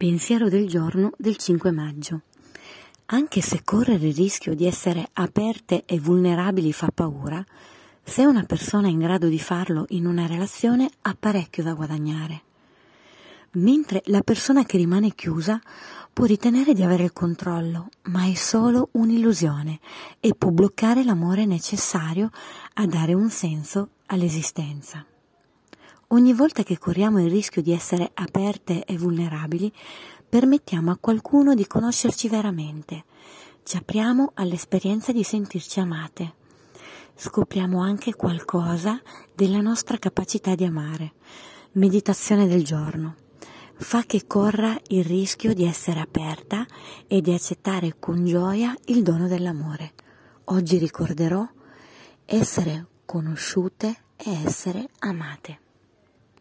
Pensiero del giorno del 5 maggio. Anche se correre il rischio di essere aperte e vulnerabili fa paura, se una persona è in grado di farlo in una relazione ha parecchio da guadagnare. Mentre la persona che rimane chiusa può ritenere di avere il controllo, ma è solo un'illusione e può bloccare l'amore necessario a dare un senso all'esistenza. Ogni volta che corriamo il rischio di essere aperte e vulnerabili, permettiamo a qualcuno di conoscerci veramente, ci apriamo all'esperienza di sentirci amate, scopriamo anche qualcosa della nostra capacità di amare. Meditazione del giorno. Fa che corra il rischio di essere aperta e di accettare con gioia il dono dell'amore. Oggi ricorderò essere conosciute e essere amate.